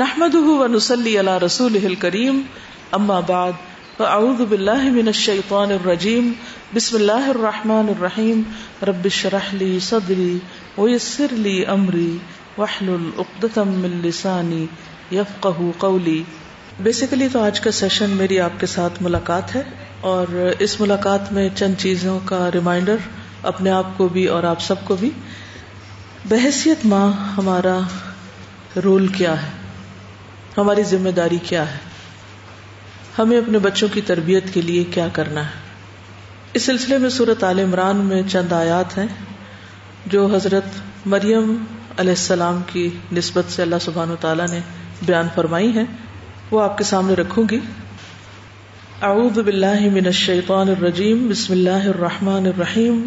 نحمد و نسلی اللہ رسول الہل کریم ام آباد و من اللہ الرجیم بسم اللہ الرحمٰن الرحیم ربشرحلی صدری ولی امری وحل القدت یفق قولی بیسیکلی تو آج کا سیشن میری آپ کے ساتھ ملاقات ہے اور اس ملاقات میں چند چیزوں کا ریمائنڈر اپنے آپ کو بھی اور آپ سب کو بھی بحثیت ماں ہمارا رول کیا ہے ہماری ذمہ داری کیا ہے ہمیں اپنے بچوں کی تربیت کے لیے کیا کرنا ہے اس سلسلے میں صورت عال عمران میں چند آیات ہیں جو حضرت مریم علیہ السلام کی نسبت سے اللہ سبحان و تعالیٰ نے بیان فرمائی ہیں وہ آپ کے سامنے رکھوں گی اعوذ باللہ من الشیطان الرجیم بسم اللہ الرحمن الرحیم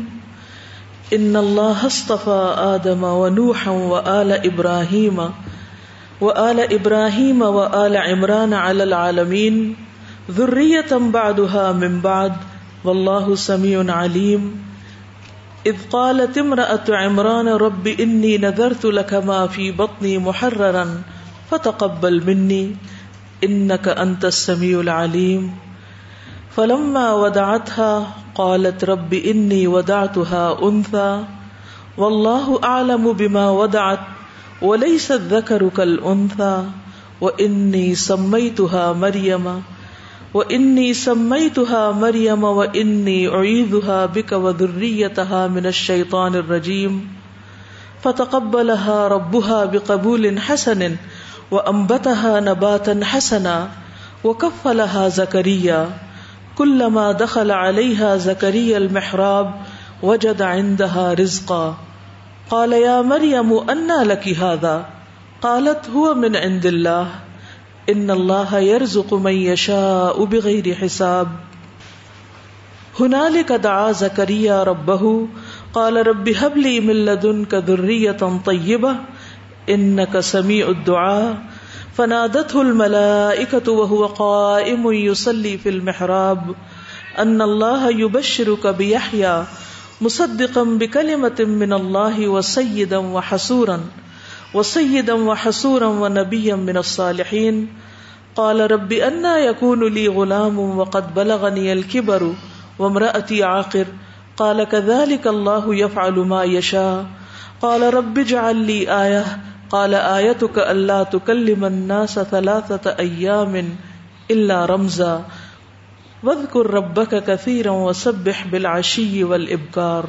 ان اللہ آدم ونوحا وآل ابراہیم ابراہیم و آل ابراہیم و آل عمران علی العالمین ذریتم بعدها من بعد واللہ سمیع علیم اذ قالت امرأة عمران رب انی نذرت لك ما فی بطنی محررا فتقبل منی انك انت السمیع العلیم فلما ودعتها قالت رب انی ودعتها انثى واللہ اعلم بما ودعت اول سد انی سمئی تا مریم وہ انی سمئی تا مریم و اینی عید بیک مینشان فتقبل ربوہ بکبل حسن و امبت نباتن حسنا و کفلا زکرییا کل زكريا علیہ زکری عل و جد رزقا قال قال يا مريم لك هذا قالت هو من من من عند الله يرزق يشاء حساب هنالك دعا زكريا ربه رب هب لي لدنك ذرية طيبة سميع الدعاء فنادته الملائكة وهو قائم يصلي في المحراب فل الله يبشرك بيحيى مصدقم بکلمت من اللہ و سیدم و حسورن و سیدم و حسورم و نبی من الصالحین قال رب انا يكون لي غلام وقد بلغني الكبر وامرأتي عاقر قال كذلك الله يفعل ما يشاء قال رب اجعل لي آية قال آيتك ألا تكلم الناس ثلاثة أيام إلا رمزا ود کرب کثیر بلاشی ولبکار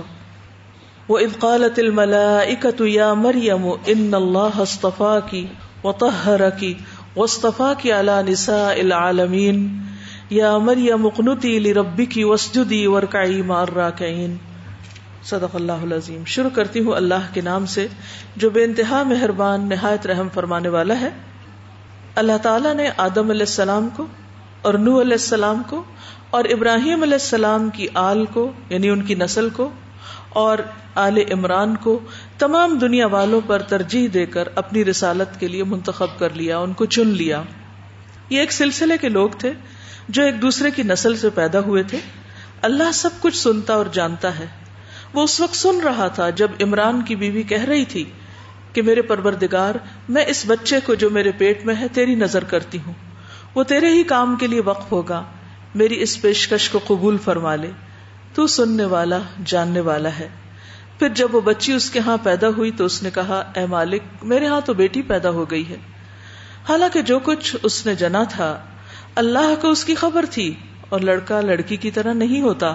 و ابقالت الملا اکت یا مریم ان اللہ استفا کی و تہر کی وصطفا کی علا نسا العالمین یا مریم اقنتی لربی کی وسجدی ورکعی مار راکعین صدق اللہ العظیم شروع کرتی ہوں اللہ کے نام سے جو بے انتہا مہربان نہایت رحم فرمانے والا ہے اللہ تعالیٰ نے آدم علیہ السلام کو اور نو علیہ السلام کو اور ابراہیم علیہ السلام کی آل کو یعنی ان کی نسل کو اور آل عمران کو تمام دنیا والوں پر ترجیح دے کر اپنی رسالت کے لیے منتخب کر لیا ان کو چن لیا یہ ایک سلسلے کے لوگ تھے جو ایک دوسرے کی نسل سے پیدا ہوئے تھے اللہ سب کچھ سنتا اور جانتا ہے وہ اس وقت سن رہا تھا جب عمران کی بیوی کہہ رہی تھی کہ میرے پروردگار میں اس بچے کو جو میرے پیٹ میں ہے تیری نظر کرتی ہوں وہ تیرے ہی کام کے لیے وقف ہوگا میری اس پیشکش کو قبول فرما لے تو سننے والا جاننے والا ہے پھر جب وہ بچی اس کے ہاں پیدا ہوئی تو اس نے کہا اے مالک میرے ہاں تو بیٹی پیدا ہو گئی ہے حالانکہ جو کچھ اس نے جنا تھا اللہ کو اس کی خبر تھی اور لڑکا لڑکی کی طرح نہیں ہوتا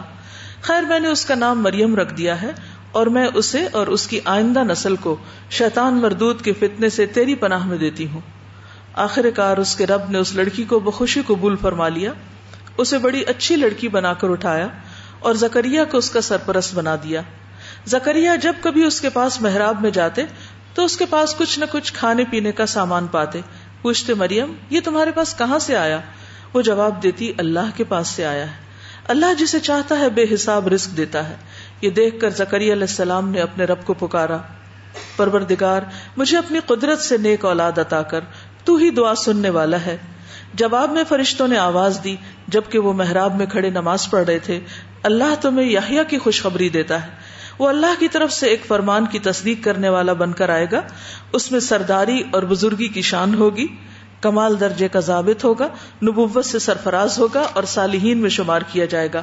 خیر میں نے اس کا نام مریم رکھ دیا ہے اور میں اسے اور اس کی آئندہ نسل کو شیطان مردود کے فتنے سے تیری پناہ میں دیتی ہوں آخر کار اس کے رب نے اس لڑکی کو بخوشی قبول فرما لیا اسے بڑی اچھی لڑکی بنا کر اٹھایا اور زکریہ کو اس کا سرپرست بنا دیا زکریہ جب کبھی اس کے پاس محراب میں جاتے تو اس کے پاس کچھ نہ کچھ کھانے پینے کا سامان پاتے پوچھتے مریم یہ تمہارے پاس کہاں سے آیا وہ جواب دیتی اللہ کے پاس سے آیا ہے اللہ جسے چاہتا ہے بے حساب رزق دیتا ہے یہ دیکھ کر زکری علیہ السلام نے اپنے رب کو پکارا پروردگار مجھے اپنی قدرت سے نیک اولاد عطا کر تو ہی دعا سننے والا ہے جواب میں فرشتوں نے آواز دی جبکہ وہ محراب میں کھڑے نماز پڑھ رہے تھے اللہ تمہیں یحییٰ کی خوشخبری دیتا ہے وہ اللہ کی طرف سے ایک فرمان کی تصدیق کرنے والا بن کر آئے گا اس میں سرداری اور بزرگی کی شان ہوگی کمال درجے کا ضابط ہوگا نبوت سے سرفراز ہوگا اور صالحین میں شمار کیا جائے گا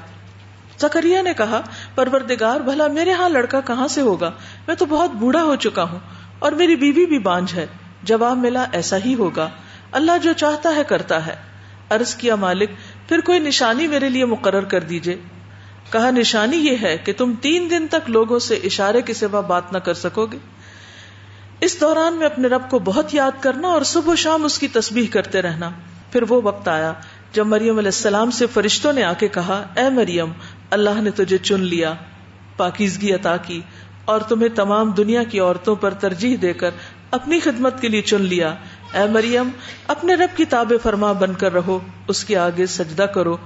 زکریا نے کہا پروردگار بھلا میرے ہاں لڑکا کہاں سے ہوگا میں تو بہت بوڑھا ہو چکا ہوں اور میری بیوی بھی بانج ہے جواب ملا ایسا ہی ہوگا اللہ جو چاہتا ہے کرتا ہے عرض کیا مالک پھر کوئی نشانی میرے لیے مقرر کر دیجئے کہا نشانی یہ ہے کہ تم تین دن تک لوگوں سے اشارے کے سوا بات نہ کر سکو گے اس دوران میں اپنے رب کو بہت یاد کرنا اور صبح و شام اس کی تسبیح کرتے رہنا پھر وہ وقت آیا جب مریم علیہ السلام سے فرشتوں نے آ کے کہا اے مریم اللہ نے تجھے چن لیا پاکیزگی عطا کی اور تمہیں تمام دنیا کی عورتوں پر ترجیح دے کر اپنی خدمت کے لیے چن لیا اے مریم اپنے رب کی تاب فرما بن کر رہو اس کے آگے سجدہ کرو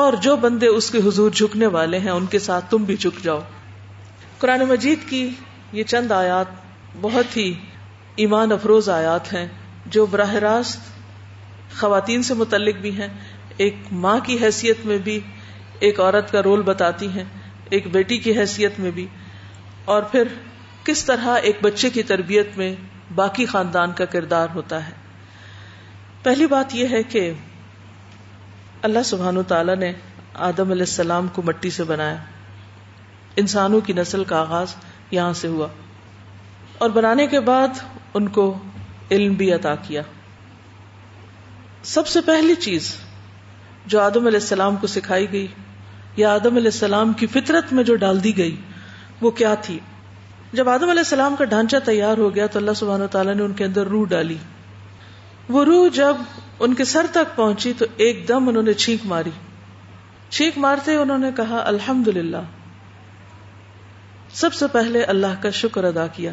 اور جو بندے اس کے حضور جھکنے والے ہیں ان کے ساتھ تم بھی جھک جاؤ قرآن مجید کی یہ چند آیات بہت ہی ایمان افروز آیات ہیں جو براہ راست خواتین سے متعلق بھی ہیں ایک ماں کی حیثیت میں بھی ایک عورت کا رول بتاتی ہیں ایک بیٹی کی حیثیت میں بھی اور پھر کس طرح ایک بچے کی تربیت میں باقی خاندان کا کردار ہوتا ہے پہلی بات یہ ہے کہ اللہ سبحان و نے آدم علیہ السلام کو مٹی سے بنایا انسانوں کی نسل کا آغاز یہاں سے ہوا اور بنانے کے بعد ان کو علم بھی عطا کیا سب سے پہلی چیز جو آدم علیہ السلام کو سکھائی گئی یا آدم علیہ السلام کی فطرت میں جو ڈال دی گئی وہ کیا تھی جب آدم علیہ السلام کا ڈھانچہ تیار ہو گیا تو اللہ سبحان و تعالیٰ نے ان کے اندر روح ڈالی وہ روح جب ان کے سر تک پہنچی تو ایک دم انہوں نے چھینک ماری چھینک مارتے انہوں نے کہا الحمد للہ سب سے پہلے اللہ کا شکر ادا کیا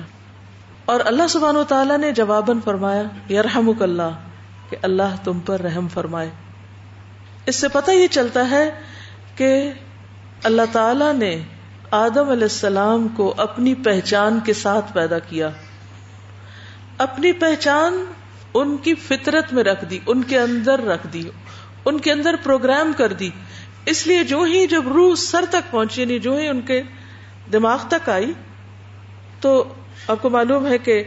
اور اللہ سبحان و تعالیٰ نے جواباً فرمایا یرحمک اللہ کہ اللہ تم پر رحم فرمائے اس سے پتہ یہ چلتا ہے کہ اللہ تعالی نے آدم علیہ السلام کو اپنی پہچان کے ساتھ پیدا کیا اپنی پہچان ان کی فطرت میں رکھ دی ان کے اندر رکھ دی ان کے اندر پروگرام کر دی اس لیے جو ہی جب روح سر تک پہنچی یعنی جو ہی ان کے دماغ تک آئی تو آپ کو معلوم ہے کہ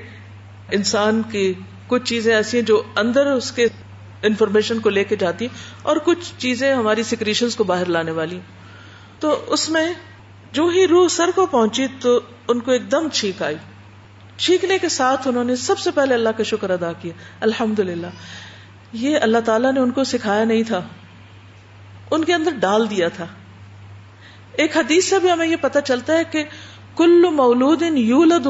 انسان کی کچھ چیزیں ایسی ہیں جو اندر اس کے انفارمیشن کو لے کے جاتی اور کچھ چیزیں ہماری سیکریشنز کو باہر لانے والی تو اس میں جو ہی روح سر کو پہنچی تو ان کو ایک دم چھینک آئی چھینکنے کے ساتھ انہوں نے سب سے پہلے اللہ کا شکر ادا کیا الحمد یہ اللہ تعالیٰ نے ان کو سکھایا نہیں تھا ان کے اندر ڈال دیا تھا ایک حدیث سے بھی ہمیں یہ پتہ چلتا ہے کہ کل مولود ان یو لد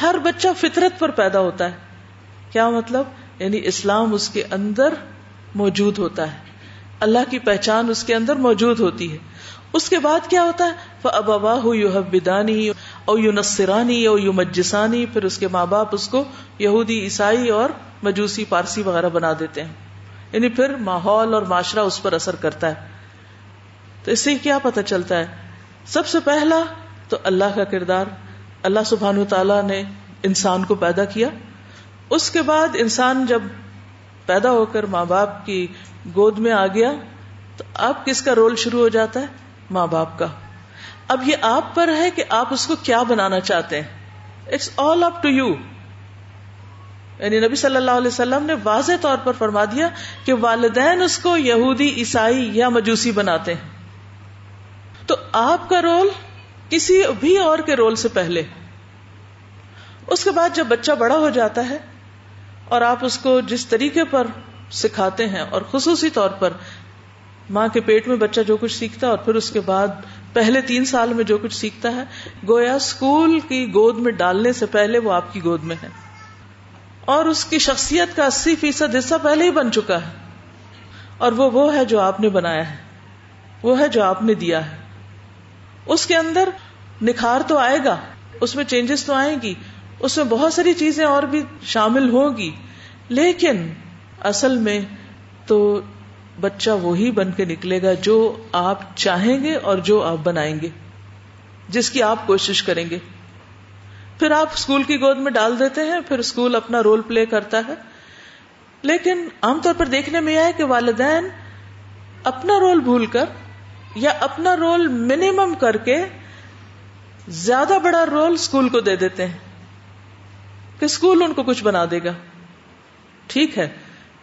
ہر بچہ فطرت پر پیدا ہوتا ہے کیا مطلب یعنی اسلام اس کے اندر موجود ہوتا ہے اللہ کی پہچان اس کے اندر موجود ہوتی ہے اس کے بعد کیا ہوتا ہے ابا یو یو نسرانی یو مجسانی پھر اس کے ماں باپ اس کو یہودی عیسائی اور مجوسی پارسی وغیرہ بنا دیتے ہیں یعنی پھر ماحول اور معاشرہ اس پر اثر کرتا ہے تو اس سے کیا پتہ چلتا ہے سب سے پہلا تو اللہ کا کردار اللہ سبحان تعالی نے انسان کو پیدا کیا اس کے بعد انسان جب پیدا ہو کر ماں باپ کی گود میں آ گیا تو اب کس کا رول شروع ہو جاتا ہے ماں باپ کا اب یہ آپ پر ہے کہ آپ اس کو کیا بنانا چاہتے ہیں it's all up to you یعنی نبی صلی اللہ علیہ وسلم نے واضح طور پر فرما دیا کہ والدین اس کو یہودی عیسائی یا مجوسی بناتے ہیں تو آپ کا رول کسی بھی اور کے رول سے پہلے اس کے بعد جب بچہ بڑا ہو جاتا ہے اور آپ اس کو جس طریقے پر سکھاتے ہیں اور خصوصی طور پر ماں کے پیٹ میں بچہ جو کچھ سیکھتا ہے اور پھر اس کے بعد پہلے تین سال میں جو کچھ سیکھتا ہے گویا اسکول کی گود میں ڈالنے سے پہلے وہ آپ کی گود میں ہے اور اس کی شخصیت کا اسی فیصد حصہ پہلے ہی بن چکا ہے اور وہ وہ ہے جو آپ نے بنایا ہے وہ ہے جو آپ نے دیا ہے اس کے اندر نکھار تو آئے گا اس میں چینجز تو آئیں گی اس میں بہت ساری چیزیں اور بھی شامل ہوں گی لیکن اصل میں تو بچہ وہی بن کے نکلے گا جو آپ چاہیں گے اور جو آپ بنائیں گے جس کی آپ کوشش کریں گے پھر آپ اسکول کی گود میں ڈال دیتے ہیں پھر اسکول اپنا رول پلے کرتا ہے لیکن عام طور پر دیکھنے میں آئے کہ والدین اپنا رول بھول کر یا اپنا رول منیمم کر کے زیادہ بڑا رول اسکول کو دے دیتے ہیں کہ اسکول ان کو کچھ بنا دے گا ٹھیک ہے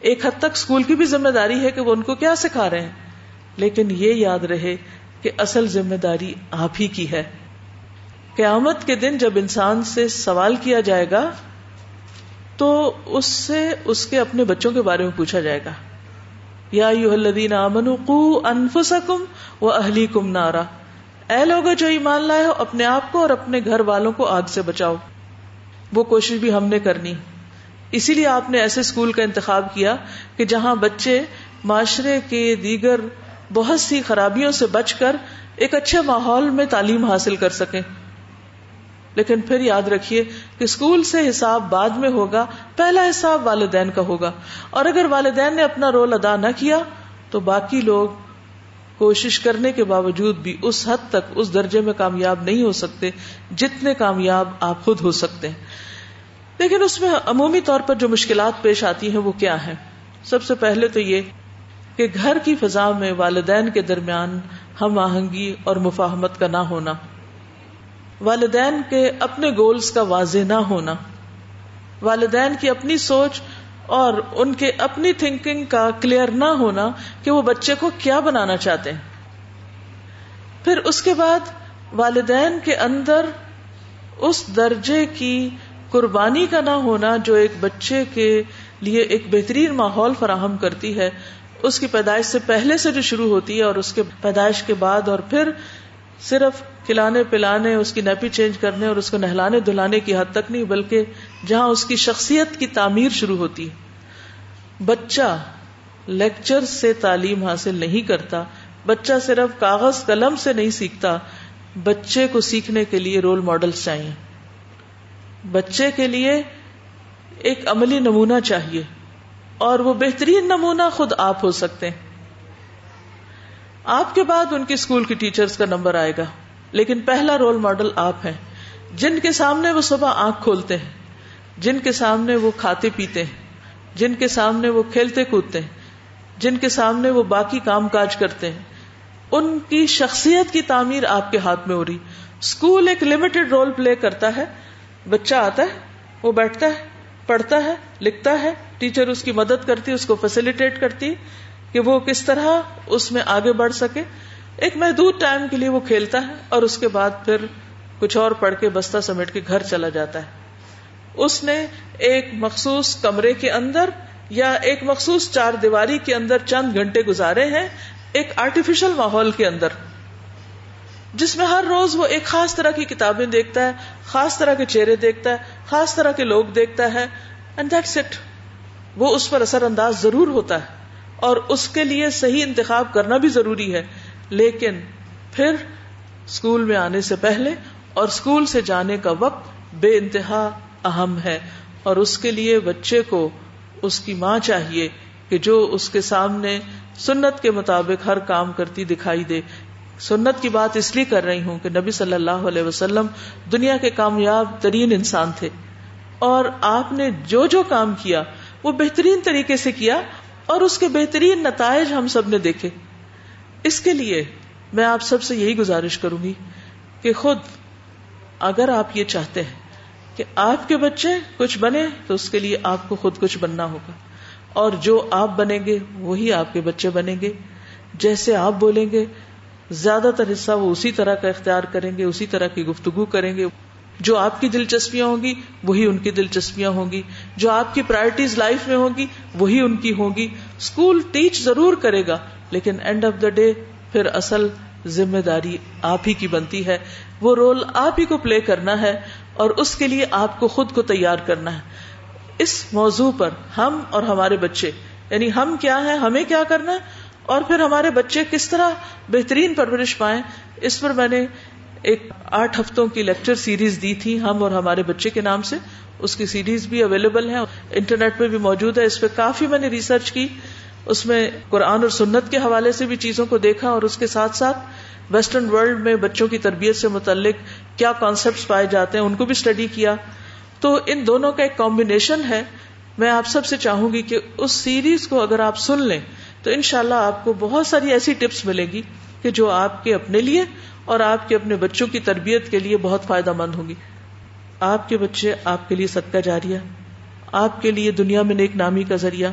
ایک حد تک اسکول کی بھی ذمہ داری ہے کہ وہ ان کو کیا سکھا رہے ہیں لیکن یہ یاد رہے کہ اصل ذمہ داری آپ ہی کی ہے قیامت کے دن جب انسان سے سوال کیا جائے گا تو اس سے اس کے اپنے بچوں کے بارے میں پوچھا جائے گا یا یو الدین امن کو انفسکم و اہلی کم نارا اے لوگ جو ایمان لائے ہو اپنے آپ کو اور اپنے گھر والوں کو آگ سے بچاؤ وہ کوشش بھی ہم نے کرنی اسی لیے آپ نے ایسے اسکول کا انتخاب کیا کہ جہاں بچے معاشرے کے دیگر بہت سی خرابیوں سے بچ کر ایک اچھے ماحول میں تعلیم حاصل کر سکیں لیکن پھر یاد رکھیے کہ اسکول سے حساب بعد میں ہوگا پہلا حساب والدین کا ہوگا اور اگر والدین نے اپنا رول ادا نہ کیا تو باقی لوگ کوشش کرنے کے باوجود بھی اس حد تک اس درجے میں کامیاب نہیں ہو سکتے جتنے کامیاب آپ خود ہو سکتے ہیں لیکن اس میں عمومی طور پر جو مشکلات پیش آتی ہیں وہ کیا ہیں سب سے پہلے تو یہ کہ گھر کی فضا میں والدین کے درمیان ہم آہنگی اور مفاہمت کا نہ ہونا والدین کے اپنے گولز کا واضح نہ ہونا والدین کی اپنی سوچ اور ان کے اپنی تھنکنگ کا کلیئر نہ ہونا کہ وہ بچے کو کیا بنانا چاہتے ہیں پھر اس کے بعد والدین کے اندر اس درجے کی قربانی کا نہ ہونا جو ایک بچے کے لیے ایک بہترین ماحول فراہم کرتی ہے اس کی پیدائش سے پہلے سے جو شروع ہوتی ہے اور اس کے پیدائش کے بعد اور پھر صرف کھلانے پلانے اس کی نیپی چینج کرنے اور اس کو نہلانے دھلانے کی حد تک نہیں بلکہ جہاں اس کی شخصیت کی تعمیر شروع ہوتی بچہ لیکچر سے تعلیم حاصل نہیں کرتا بچہ صرف کاغذ قلم سے نہیں سیکھتا بچے کو سیکھنے کے لیے رول ماڈل چاہیے بچے کے لیے ایک عملی نمونہ چاہیے اور وہ بہترین نمونہ خود آپ ہو سکتے ہیں آپ کے بعد ان کی اسکول کی ٹیچرز کا نمبر آئے گا لیکن پہلا رول ماڈل آپ ہیں جن کے سامنے وہ صبح آنکھ کھولتے ہیں جن کے سامنے وہ کھاتے پیتے ہیں جن کے سامنے وہ کھیلتے کودتے ہیں جن کے سامنے وہ باقی کام کاج کرتے ہیں ان کی شخصیت کی تعمیر آپ کے ہاتھ میں ہو رہی اسکول ایک لمیٹڈ رول پلے کرتا ہے بچہ آتا ہے وہ بیٹھتا ہے پڑھتا ہے لکھتا ہے ٹیچر اس کی مدد کرتی اس کو فیسلٹیٹ کرتی کہ وہ کس طرح اس میں آگے بڑھ سکے ایک محدود ٹائم کے لیے وہ کھیلتا ہے اور اس کے بعد پھر کچھ اور پڑھ کے بستہ سمیٹ کے گھر چلا جاتا ہے اس نے ایک مخصوص کمرے کے اندر یا ایک مخصوص چار دیواری کے اندر چند گھنٹے گزارے ہیں ایک آرٹیفیشل ماحول کے اندر جس میں ہر روز وہ ایک خاص طرح کی کتابیں دیکھتا ہے خاص طرح کے چہرے دیکھتا ہے خاص طرح کے لوگ دیکھتا ہے اینڈ وہ اس پر اثر انداز ضرور ہوتا ہے اور اس کے لیے صحیح انتخاب کرنا بھی ضروری ہے لیکن پھر اسکول میں آنے سے پہلے اور اسکول سے جانے کا وقت بے انتہا اہم ہے اور اس کے لیے بچے کو اس کی ماں چاہیے کہ جو اس کے سامنے سنت کے مطابق ہر کام کرتی دکھائی دے سنت کی بات اس لیے کر رہی ہوں کہ نبی صلی اللہ علیہ وسلم دنیا کے کامیاب ترین انسان تھے اور آپ نے جو جو کام کیا وہ بہترین طریقے سے کیا اور اس کے بہترین نتائج ہم سب نے دیکھے اس کے لیے میں آپ سب سے یہی گزارش کروں گی کہ خود اگر آپ یہ چاہتے ہیں کہ آپ کے بچے کچھ بنے تو اس کے لیے آپ کو خود کچھ بننا ہوگا اور جو آپ بنیں گے وہی آپ کے بچے بنیں گے جیسے آپ بولیں گے زیادہ تر حصہ وہ اسی طرح کا اختیار کریں گے اسی طرح کی گفتگو کریں گے جو آپ کی دلچسپیاں ہوں گی وہی ان کی دلچسپیاں ہوں گی جو آپ کی پرائرٹیز لائف میں ہوں گی وہی ان کی ہوں گی اسکول ٹیچ ضرور کرے گا لیکن اینڈ آف دا ڈے پھر اصل ذمہ داری آپ ہی کی بنتی ہے وہ رول آپ ہی کو پلے کرنا ہے اور اس کے لیے آپ کو خود کو تیار کرنا ہے اس موضوع پر ہم اور ہمارے بچے یعنی ہم کیا ہیں ہمیں کیا کرنا ہے اور پھر ہمارے بچے کس طرح بہترین پرورش پائیں اس پر میں نے ایک آٹھ ہفتوں کی لیکچر سیریز دی تھی ہم اور ہمارے بچے کے نام سے اس کی سیریز بھی اویلیبل ہیں انٹرنیٹ پہ بھی موجود ہے اس پہ کافی میں نے ریسرچ کی اس میں قرآن اور سنت کے حوالے سے بھی چیزوں کو دیکھا اور اس کے ساتھ ساتھ ویسٹرن ورلڈ میں بچوں کی تربیت سے متعلق کیا کانسیپٹس پائے جاتے ہیں ان کو بھی اسٹڈی کیا تو ان دونوں کا ایک کمبینیشن ہے میں آپ سب سے چاہوں گی کہ اس سیریز کو اگر آپ سن لیں تو ان شاء اللہ آپ کو بہت ساری ایسی ٹپس ملے گی کہ جو آپ کے اپنے لیے اور آپ کے اپنے بچوں کی تربیت کے لیے بہت فائدہ مند ہوگی آپ کے بچے آپ کے لیے صدقہ جاریہ آپ کے لیے دنیا میں نیک نامی کا ذریعہ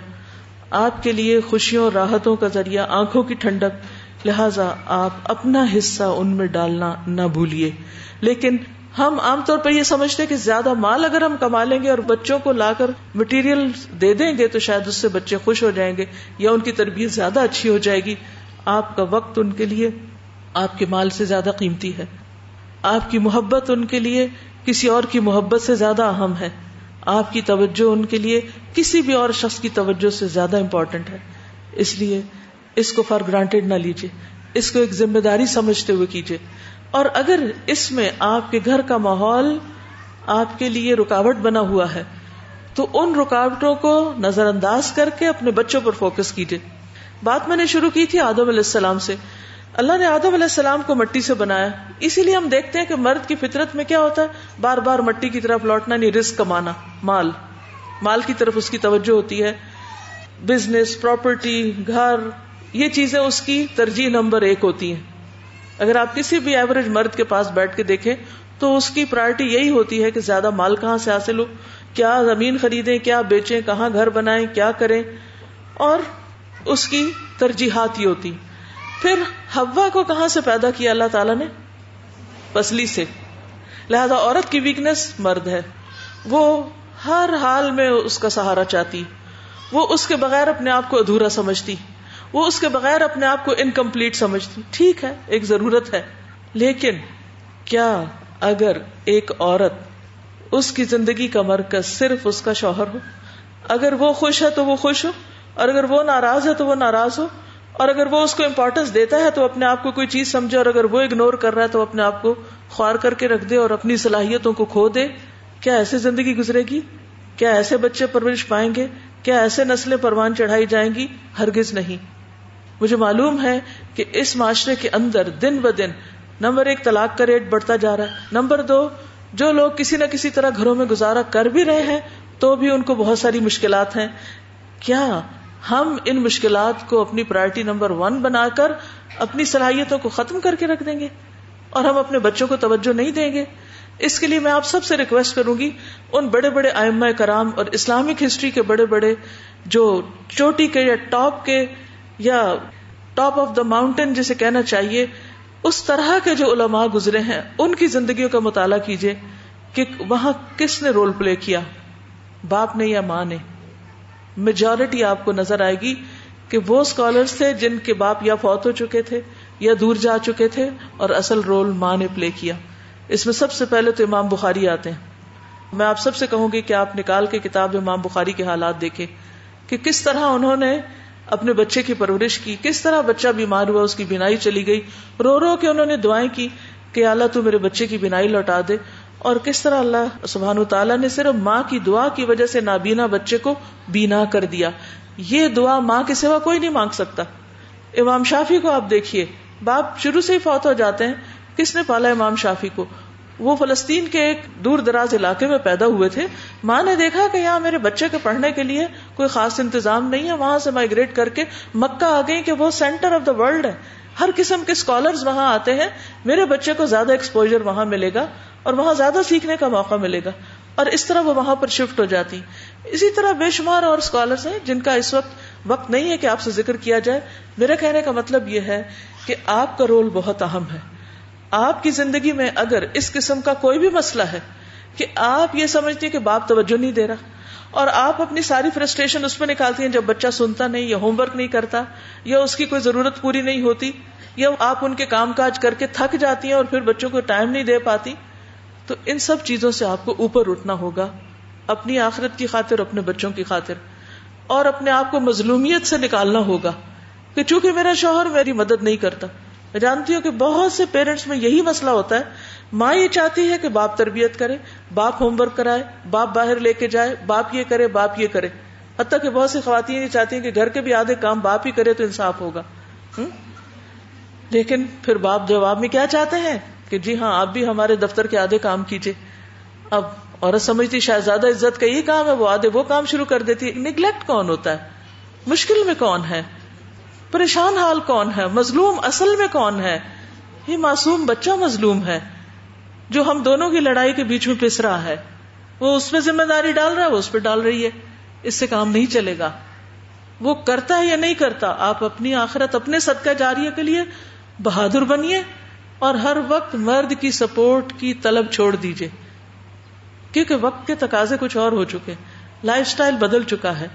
آپ کے لیے خوشیوں اور راحتوں کا ذریعہ آنکھوں کی ٹھنڈک لہذا آپ اپنا حصہ ان میں ڈالنا نہ بھولیے لیکن ہم عام طور پر یہ سمجھتے کہ زیادہ مال اگر ہم کما لیں گے اور بچوں کو لا کر مٹیریل دے دیں گے تو شاید اس سے بچے خوش ہو جائیں گے یا ان کی تربیت زیادہ اچھی ہو جائے گی آپ کا وقت ان کے لیے آپ کے مال سے زیادہ قیمتی ہے آپ کی محبت ان کے لیے کسی اور کی محبت سے زیادہ اہم ہے آپ کی توجہ ان کے لیے کسی بھی اور شخص کی توجہ سے زیادہ امپورٹنٹ ہے اس لیے اس کو فار گرانٹیڈ نہ لیجیے اس کو ایک ذمہ داری سمجھتے ہوئے کیجیے اور اگر اس میں آپ کے گھر کا ماحول آپ کے لیے رکاوٹ بنا ہوا ہے تو ان رکاوٹوں کو نظر انداز کر کے اپنے بچوں پر فوکس کیجیے بات میں نے شروع کی تھی آدم علیہ السلام سے اللہ نے آدم علیہ السلام کو مٹی سے بنایا اسی لیے ہم دیکھتے ہیں کہ مرد کی فطرت میں کیا ہوتا ہے بار بار مٹی کی طرف لوٹنا نہیں یعنی رسک کمانا مال مال کی طرف اس کی توجہ ہوتی ہے بزنس پراپرٹی گھر یہ چیزیں اس کی ترجیح نمبر ایک ہوتی ہیں اگر آپ کسی بھی ایوریج مرد کے پاس بیٹھ کے دیکھیں تو اس کی پرائرٹی یہی ہوتی ہے کہ زیادہ مال کہاں سے حاصل ہو کیا زمین خریدے کیا بیچیں کہاں گھر بنائیں کیا کریں اور اس کی ترجیحات ہی ہوتی پھر ہوا کو کہاں سے پیدا کیا اللہ تعالی نے پسلی سے لہذا عورت کی ویکنیس مرد ہے وہ ہر حال میں اس کا سہارا چاہتی وہ اس کے بغیر اپنے آپ کو ادھورا سمجھتی وہ اس کے بغیر اپنے آپ کو انکمپلیٹ سمجھتی ٹھیک ہے ایک ضرورت ہے لیکن کیا اگر ایک عورت اس کی زندگی کا مرکز صرف اس کا شوہر ہو اگر وہ خوش ہے تو وہ خوش ہو اور اگر وہ ناراض ہے تو وہ ناراض ہو اور اگر وہ اس کو امپورٹینس دیتا ہے تو اپنے آپ کو کوئی چیز سمجھے اور اگر وہ اگنور کر رہا ہے تو اپنے آپ کو خوار کر کے رکھ دے اور اپنی صلاحیتوں کو کھو دے کیا ایسے زندگی گزرے گی کیا ایسے بچے پرورش پائیں گے کیا ایسے نسلیں پروان چڑھائی جائیں گی ہرگز نہیں مجھے معلوم ہے کہ اس معاشرے کے اندر دن ب دن نمبر ایک طلاق کا ریٹ بڑھتا جا رہا ہے نمبر دو جو لوگ کسی نہ کسی طرح گھروں میں گزارا کر بھی رہے ہیں تو بھی ان کو بہت ساری مشکلات ہیں کیا ہم ان مشکلات کو اپنی پرائرٹی نمبر ون بنا کر اپنی صلاحیتوں کو ختم کر کے رکھ دیں گے اور ہم اپنے بچوں کو توجہ نہیں دیں گے اس کے لیے میں آپ سب سے ریکویسٹ کروں گی ان بڑے بڑے آئمہ کرام اور اسلامک ہسٹری کے بڑے بڑے جو چوٹی کے یا ٹاپ کے یا ٹاپ آف دا ماؤنٹین جسے کہنا چاہیے اس طرح کے جو علماء گزرے ہیں ان کی زندگیوں کا مطالعہ کیجیے کہ وہاں کس نے رول پلے کیا باپ نے یا ماں نے میجورٹی آپ کو نظر آئے گی کہ وہ اسکالرس تھے جن کے باپ یا فوت ہو چکے تھے یا دور جا چکے تھے اور اصل رول ماں نے پلے کیا اس میں سب سے پہلے تو امام بخاری آتے ہیں میں آپ سب سے کہوں گی کہ آپ نکال کے کتاب امام بخاری کے حالات دیکھیں کہ کس طرح انہوں نے اپنے بچے کی پرورش کی کس طرح بچہ بیمار ہوا اس کی بینائی چلی گئی رو رو کے انہوں نے دعائیں کی کہ اللہ تو میرے بچے کی بینائی لوٹا دے اور کس طرح اللہ سبحان تعالیٰ نے صرف ماں کی دعا کی وجہ سے نابینا بچے کو بینا کر دیا یہ دعا ماں کے سوا کوئی نہیں مانگ سکتا امام شافی کو آپ دیکھیے باپ شروع سے ہی فوت ہو جاتے ہیں کس نے پالا امام شافی کو وہ فلسطین کے ایک دور دراز علاقے میں پیدا ہوئے تھے ماں نے دیکھا کہ یہاں میرے بچے کے پڑھنے کے لیے کوئی خاص انتظام نہیں ہے وہاں سے مائگریٹ کر کے مکہ آ گئی کہ وہ سینٹر آف دا ورلڈ ہے ہر قسم کے اسکالر وہاں آتے ہیں میرے بچے کو زیادہ ایکسپوجر وہاں ملے گا اور وہاں زیادہ سیکھنے کا موقع ملے گا اور اس طرح وہ وہاں پر شفٹ ہو جاتی اسی طرح بے شمار اور اسکالرس ہیں جن کا اس وقت وقت نہیں ہے کہ آپ سے ذکر کیا جائے میرے کہنے کا مطلب یہ ہے کہ آپ کا رول بہت اہم ہے آپ کی زندگی میں اگر اس قسم کا کوئی بھی مسئلہ ہے کہ آپ یہ سمجھتے ہیں کہ باپ توجہ نہیں دے رہا اور آپ اپنی ساری فرسٹریشن اس میں نکالتی ہیں جب بچہ سنتا نہیں یا ہوم ورک نہیں کرتا یا اس کی کوئی ضرورت پوری نہیں ہوتی یا آپ ان کے کام کاج کر کے تھک جاتی ہیں اور پھر بچوں کو ٹائم نہیں دے پاتی تو ان سب چیزوں سے آپ کو اوپر اٹھنا ہوگا اپنی آخرت کی خاطر اپنے بچوں کی خاطر اور اپنے آپ کو مظلومیت سے نکالنا ہوگا کہ چونکہ میرا شوہر میری مدد نہیں کرتا میں جانتی ہوں کہ بہت سے پیرنٹس میں یہی مسئلہ ہوتا ہے ماں یہ چاہتی ہے کہ باپ تربیت کرے باپ ہوم ورک کرائے باپ باہر لے کے جائے باپ یہ کرے باپ یہ کرے حتیٰ کہ بہت سی خواتین یہ چاہتی ہیں کہ گھر کے بھی آدھے کام باپ ہی کرے تو انصاف ہوگا لیکن پھر باپ جواب میں کیا چاہتے ہیں کہ جی ہاں آپ بھی ہمارے دفتر کے آدھے کام کیجیے اب عورت سمجھتی شاید زیادہ عزت کا یہ کام ہے وہ آدھے وہ کام شروع کر دیتی ہے کون ہوتا ہے مشکل میں کون ہے پریشان حال کون ہے مظلوم اصل میں کون ہے یہ معصوم بچہ مظلوم ہے جو ہم دونوں کی لڑائی کے بیچ میں پس رہا ہے وہ اس پہ ذمہ داری ڈال رہا ہے وہ اس پہ ڈال رہی ہے اس سے کام نہیں چلے گا وہ کرتا ہے یا نہیں کرتا آپ اپنی آخرت اپنے صدقہ جاریہ کے لیے بہادر بنیے اور ہر وقت مرد کی سپورٹ کی طلب چھوڑ دیجیے کیونکہ وقت کے تقاضے کچھ اور ہو چکے لائف سٹائل بدل چکا ہے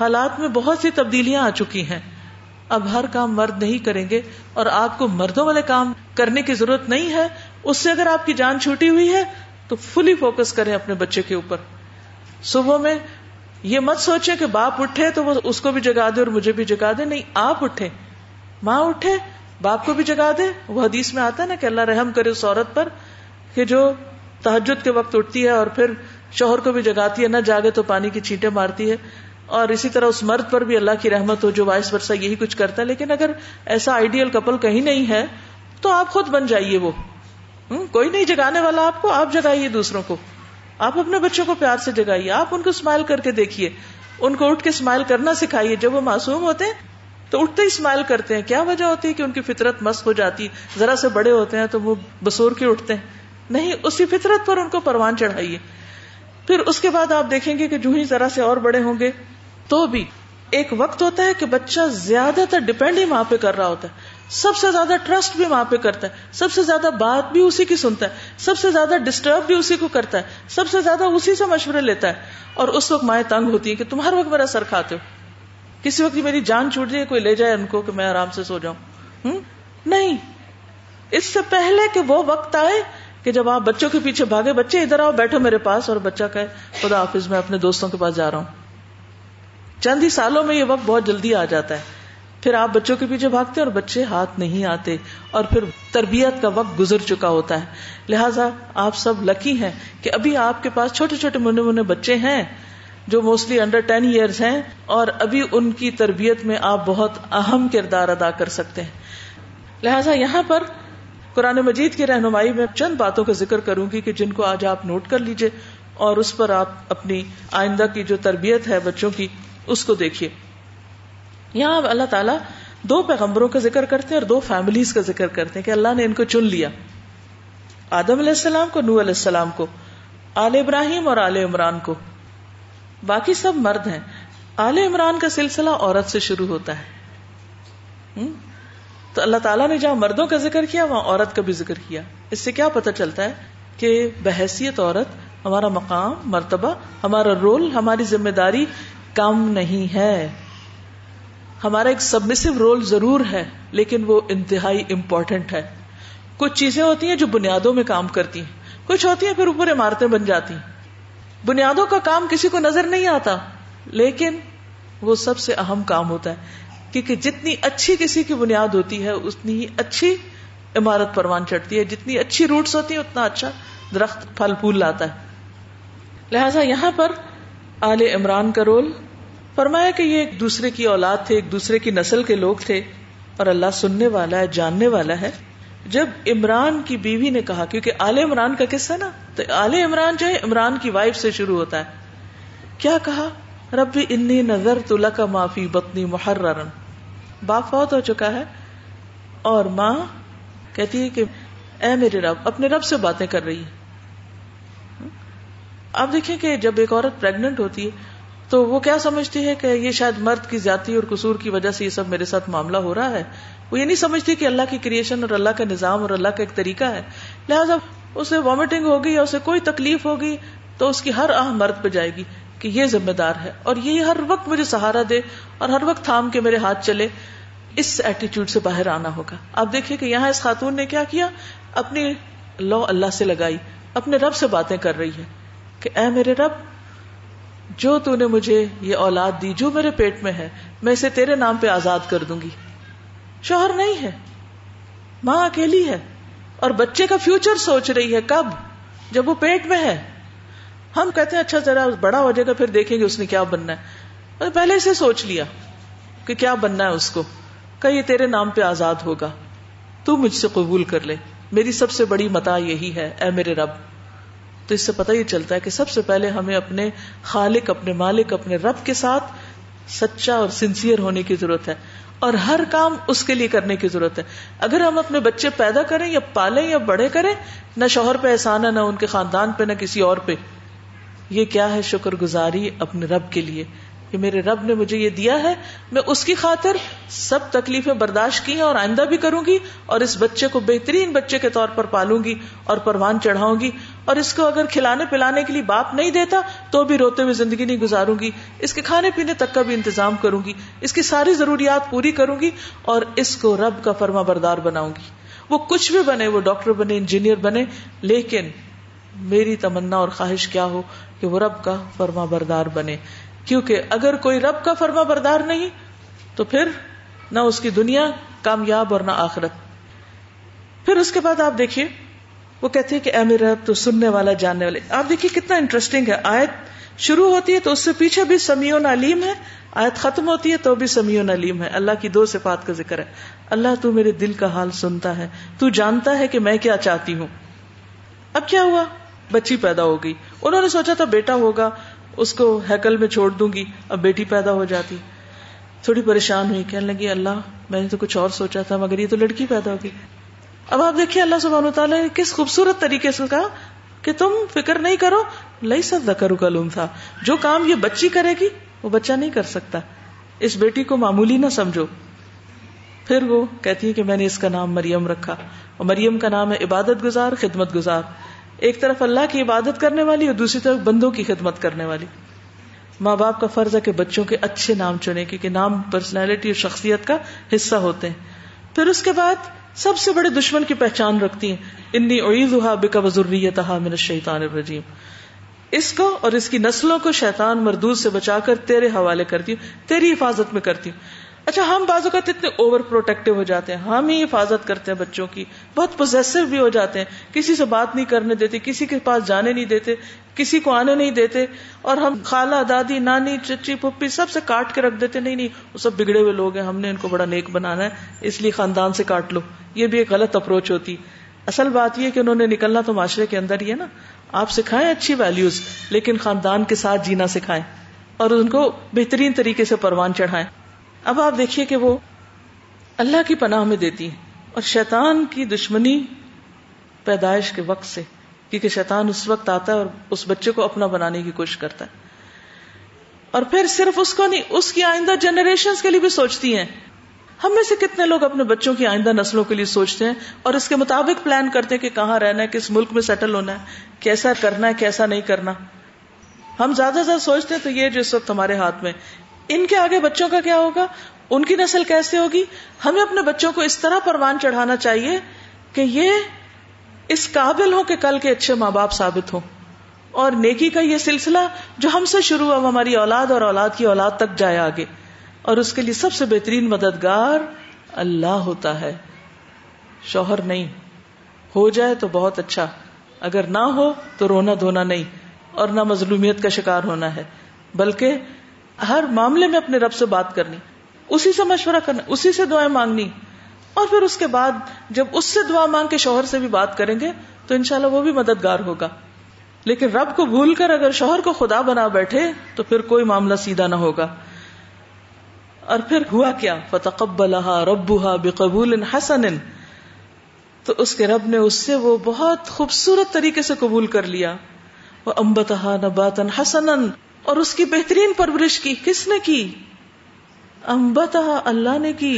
حالات میں بہت سی تبدیلیاں آ چکی ہیں اب ہر کام مرد نہیں کریں گے اور آپ کو مردوں والے کام کرنے کی ضرورت نہیں ہے اس سے اگر آپ کی جان چھوٹی ہوئی ہے تو فلی فوکس کریں اپنے بچے کے اوپر صبح میں یہ مت سوچے کہ باپ اٹھے تو وہ اس کو بھی جگا دے اور مجھے بھی جگا دے نہیں آپ اٹھے ماں اٹھے باپ کو بھی جگا دے وہ حدیث میں آتا ہے نا کہ اللہ رحم کرے اس عورت پر کہ جو تحجد کے وقت اٹھتی ہے اور پھر شوہر کو بھی جگاتی ہے نہ جاگے تو پانی کی چیٹیں مارتی ہے اور اسی طرح اس مرد پر بھی اللہ کی رحمت ہو جو وائس ورثہ یہی کچھ کرتا ہے لیکن اگر ایسا آئیڈیل کپل کہیں نہیں ہے تو آپ خود بن جائیے وہ کوئی نہیں جگانے والا آپ کو آپ جگائیے دوسروں کو آپ اپنے بچوں کو پیار سے جگائیے آپ ان کو اسمائل کر کے دیکھیے ان کو اٹھ کے اسمائل کرنا سکھائیے جب وہ معصوم ہوتے ہیں تو اٹھتے ہی اسمائل کرتے ہیں کیا وجہ ہوتی ہے کہ ان کی فطرت مست ہو جاتی ذرا سے بڑے ہوتے ہیں تو وہ بسور کے اٹھتے ہیں نہیں اسی فطرت پر ان کو پروان چڑھائیے پھر اس کے بعد آپ دیکھیں گے کہ جو ہی ذرا سے اور بڑے ہوں گے تو بھی ایک وقت ہوتا ہے کہ بچہ زیادہ تر ڈپینڈ ہی وہاں پہ کر رہا ہوتا ہے سب سے زیادہ ٹرسٹ بھی وہاں پہ کرتا ہے سب سے زیادہ بات بھی اسی کی سنتا ہے سب سے زیادہ ڈسٹرب بھی اسی کو کرتا ہے سب سے زیادہ اسی سے مشورے لیتا ہے اور اس وقت مائیں تنگ ہوتی ہیں کہ تم ہر وقت میرا سر کھاتے ہو کسی وقت میری جان چھوٹ جائے کوئی لے جائے ان کو کہ میں آرام سے سو جاؤں نہیں اس سے پہلے کہ وہ وقت آئے کہ جب آپ بچوں کے پیچھے بھاگے بچے ادھر آؤ بیٹھو میرے پاس اور بچہ کہ خدا آفس میں اپنے دوستوں کے پاس جا رہا ہوں چند ہی سالوں میں یہ وقت بہت جلدی آ جاتا ہے پھر آپ بچوں کے پیچھے بھاگتے اور بچے ہاتھ نہیں آتے اور پھر تربیت کا وقت گزر چکا ہوتا ہے لہٰذا آپ سب لکی ہیں کہ ابھی آپ کے پاس چھوٹے چھوٹے منہ منہ بچے ہیں جو موسٹلی انڈر ٹین ایئرس ہیں اور ابھی ان کی تربیت میں آپ بہت اہم کردار ادا کر سکتے ہیں لہٰذا یہاں پر قرآن مجید کی رہنمائی میں چند باتوں کا ذکر کروں گی کہ جن کو آج آپ نوٹ کر لیجئے اور اس پر آپ اپنی آئندہ کی جو تربیت ہے بچوں کی اس کو دیکھیے یہاں اللہ تعالیٰ دو پیغمبروں کا ذکر کرتے ہیں اور دو فیملیز کا ذکر کرتے ہیں کہ اللہ نے ان کو چن لیا آدم علیہ السلام کو نور علیہ السلام کو آل ابراہیم اور آل عمران کو باقی سب مرد ہیں آل عمران کا سلسلہ عورت سے شروع ہوتا ہے تو اللہ تعالیٰ نے جہاں مردوں کا ذکر کیا وہاں عورت کا بھی ذکر کیا اس سے کیا پتہ چلتا ہے کہ بحثیت عورت ہمارا مقام مرتبہ ہمارا رول ہماری ذمہ داری کم نہیں ہے ہمارا ایک سبمسو رول ضرور ہے لیکن وہ انتہائی امپورٹنٹ ہے کچھ چیزیں ہوتی ہیں جو بنیادوں میں کام کرتی ہیں کچھ ہوتی ہیں بنیادوں کا کام کسی کو نظر نہیں آتا لیکن وہ سب سے اہم کام ہوتا ہے کیونکہ جتنی اچھی کسی کی بنیاد ہوتی ہے اتنی اچھی عمارت پروان چڑھتی ہے جتنی اچھی روٹس ہوتی ہیں اتنا اچھا درخت پھل پھول لاتا ہے لہذا یہاں پر آل عمران کا رول فرمایا کہ یہ ایک دوسرے کی اولاد تھے ایک دوسرے کی نسل کے لوگ تھے اور اللہ سننے والا ہے جاننے والا ہے جب عمران کی بیوی نے کہا کیونکہ آل عمران کا قصہ نا تو آل عمران جو ہے عمران کی وائف سے شروع ہوتا ہے کیا کہا رب انی نظر تو لکا معافی بتنی محرر باپ فوت ہو چکا ہے اور ماں کہتی ہے کہ اے میرے رب اپنے رب سے باتیں کر رہی ہے آپ دیکھیں کہ جب ایک عورت پریگنٹ ہوتی ہے تو وہ کیا سمجھتی ہے کہ یہ شاید مرد کی زیادتی اور قصور کی وجہ سے یہ سب میرے ساتھ معاملہ ہو رہا ہے وہ یہ نہیں سمجھتی کہ اللہ کی کریشن اور اللہ کا نظام اور اللہ کا ایک طریقہ ہے لہٰذا اسے وامٹنگ ہوگی یا اسے کوئی تکلیف ہوگی تو اس کی ہر آہ مرد پہ جائے گی کہ یہ ذمہ دار ہے اور یہ ہر وقت مجھے سہارا دے اور ہر وقت تھام کے میرے ہاتھ چلے اس ایٹیچیوڈ سے باہر آنا ہوگا آپ دیکھیں کہ یہاں اس خاتون نے کیا کیا اپنی لو اللہ سے لگائی اپنے رب سے باتیں کر رہی ہے کہ اے میرے رب جو تو نے مجھے یہ اولاد دی جو میرے پیٹ میں ہے میں اسے تیرے نام پہ آزاد کر دوں گی شوہر نہیں ہے ماں اکیلی ہے اور بچے کا فیوچر سوچ رہی ہے کب جب وہ پیٹ میں ہے ہم کہتے ہیں اچھا ذرا بڑا ہو جائے گا پھر دیکھیں گے اس نے کیا بننا ہے پہلے اسے سوچ لیا کہ کیا بننا ہے اس کو کہ یہ تیرے نام پہ آزاد ہوگا تو مجھ سے قبول کر لے میری سب سے بڑی متا یہی ہے اے میرے رب تو اس سے پتہ یہ چلتا ہے کہ سب سے پہلے ہمیں اپنے خالق اپنے مالک اپنے رب کے ساتھ سچا اور سنسیئر ہونے کی ضرورت ہے اور ہر کام اس کے لیے کرنے کی ضرورت ہے اگر ہم اپنے بچے پیدا کریں یا پالیں یا بڑے کریں نہ شوہر پہ احسان ہے نہ ان کے خاندان پہ نہ کسی اور پہ یہ کیا ہے شکر گزاری اپنے رب کے لیے کہ میرے رب نے مجھے یہ دیا ہے میں اس کی خاطر سب تکلیفیں برداشت کی ہیں اور آئندہ بھی کروں گی اور اس بچے کو بہترین بچے کے طور پر پالوں گی اور پروان چڑھاؤں گی اور اس اس کو اگر کھلانے پلانے کے کے لیے باپ نہیں نہیں دیتا تو بھی بھی روتے ہوئے زندگی گزاروں گی کھانے پینے تک کا انتظام کروں گی اس کی ساری ضروریات پوری کروں گی اور اس کو رب کا فرما بردار بناؤں گی وہ کچھ بھی بنے وہ ڈاکٹر بنے انجینئر بنے لیکن میری تمنا اور خواہش کیا ہو کہ وہ رب کا فرما بردار بنے کیونکہ اگر کوئی رب کا فرما بردار نہیں تو پھر نہ اس کی دنیا کامیاب اور نہ آخرت پھر اس کے بعد آپ دیکھیے وہ کہتے ہیں کہ رب تو سننے والا جاننے والے آپ دیکھیے کتنا انٹرسٹنگ ہے آیت شروع ہوتی ہے تو اس سے پیچھے بھی سمیون نالیم ہے آیت ختم ہوتی ہے تو بھی سمیون علیم ہے اللہ کی دو صفات کا ذکر ہے اللہ تو میرے دل کا حال سنتا ہے تو جانتا ہے کہ میں کیا چاہتی ہوں اب کیا ہوا بچی پیدا ہو گئی انہوں نے سوچا تھا بیٹا ہوگا اس کو ہیکل میں چھوڑ دوں گی اب بیٹی پیدا ہو جاتی تھوڑی پریشان ہوئی کہنے لگی اللہ میں نے تو کچھ اور سوچا تھا مگر یہ تو لڑکی پیدا ہوگی اب آپ دیکھیے اللہ سبحانہ تعالیٰ نے کس خوبصورت طریقے سے کہا کہ تم فکر نہیں کرو لئی سب دہرو کلوم تھا جو کام یہ بچی کرے گی وہ بچہ نہیں کر سکتا اس بیٹی کو معمولی نہ سمجھو پھر وہ کہتی ہے کہ میں نے اس کا نام مریم رکھا اور مریم کا نام ہے عبادت گزار خدمت گزار ایک طرف اللہ کی عبادت کرنے والی اور دوسری طرف بندوں کی خدمت کرنے والی ماں باپ کا فرض ہے کہ بچوں کے اچھے نام چنے کیونکہ نام پرسنالٹی اور شخصیت کا حصہ ہوتے ہیں پھر اس کے بعد سب سے بڑے دشمن کی پہچان رکھتی ہیں انی عید ہوا وزرت حا مشید عالر رضی اس کو اور اس کی نسلوں کو شیطان مردود سے بچا کر تیرے حوالے کرتی ہوں تیری حفاظت میں کرتی ہوں اچھا ہم بعض اوقات اتنے اوور پروٹیکٹو ہو جاتے ہیں ہم ہی حفاظت کرتے ہیں بچوں کی بہت پوزیسو بھی ہو جاتے ہیں کسی سے بات نہیں کرنے دیتے کسی کے پاس جانے نہیں دیتے کسی کو آنے نہیں دیتے اور ہم خالہ دادی نانی چچی پپی سب سے کاٹ کے رکھ دیتے نہیں نہیں وہ سب بگڑے ہوئے لوگ ہیں ہم نے ان کو بڑا نیک بنانا ہے اس لیے خاندان سے کاٹ لو یہ بھی ایک غلط اپروچ ہوتی اصل بات یہ کہ انہوں نے نکلنا تو معاشرے کے اندر ہی ہے نا آپ سکھائیں اچھی ویلوز لیکن خاندان کے ساتھ جینا سکھائیں اور ان کو بہترین طریقے سے پروان چڑھائیں اب آپ دیکھیے کہ وہ اللہ کی پناہ میں دیتی ہیں اور شیطان کی دشمنی پیدائش کے وقت سے کیونکہ شیطان اس وقت آتا ہے اور اس بچے کو اپنا بنانے کی کوشش کرتا ہے اور پھر صرف اس اس کو نہیں کی آئندہ جنریشن کے لیے بھی سوچتی ہیں ہم میں سے کتنے لوگ اپنے بچوں کی آئندہ نسلوں کے لیے سوچتے ہیں اور اس کے مطابق پلان کرتے ہیں کہ کہاں رہنا ہے کس ملک میں سیٹل ہونا ہے کیسا کرنا ہے کیسا نہیں کرنا ہم زیادہ زیادہ سوچتے ہیں تو یہ جو اس وقت ہمارے ہاتھ میں ان کے آگے بچوں کا کیا ہوگا ان کی نسل کیسے ہوگی ہمیں اپنے بچوں کو اس طرح پروان چڑھانا چاہیے کہ یہ اس قابل ہو کہ کل کے اچھے ماں باپ ثابت ہوں اور نیکی کا یہ سلسلہ جو ہم سے شروع ہوا ہماری اولاد اور اولاد کی اولاد تک جائے آگے اور اس کے لیے سب سے بہترین مددگار اللہ ہوتا ہے شوہر نہیں ہو جائے تو بہت اچھا اگر نہ ہو تو رونا دھونا نہیں اور نہ مظلومیت کا شکار ہونا ہے بلکہ ہر معاملے میں اپنے رب سے بات کرنی اسی سے مشورہ کرنا اسی سے دعائیں مانگنی اور پھر اس کے بعد جب اس سے دعا مانگ کے شوہر سے بھی بات کریں گے تو انشاءاللہ وہ بھی مددگار ہوگا لیکن رب کو بھول کر اگر شوہر کو خدا بنا بیٹھے تو پھر کوئی معاملہ سیدھا نہ ہوگا اور پھر ہوا کیا فتح قبل ربو بے قبول حسن تو اس کے رب نے اس سے وہ بہت خوبصورت طریقے سے قبول کر لیا وہ امبتہ نباتن حسن اور اس کی بہترین پرورش کی کس نے کی امبتا اللہ نے کی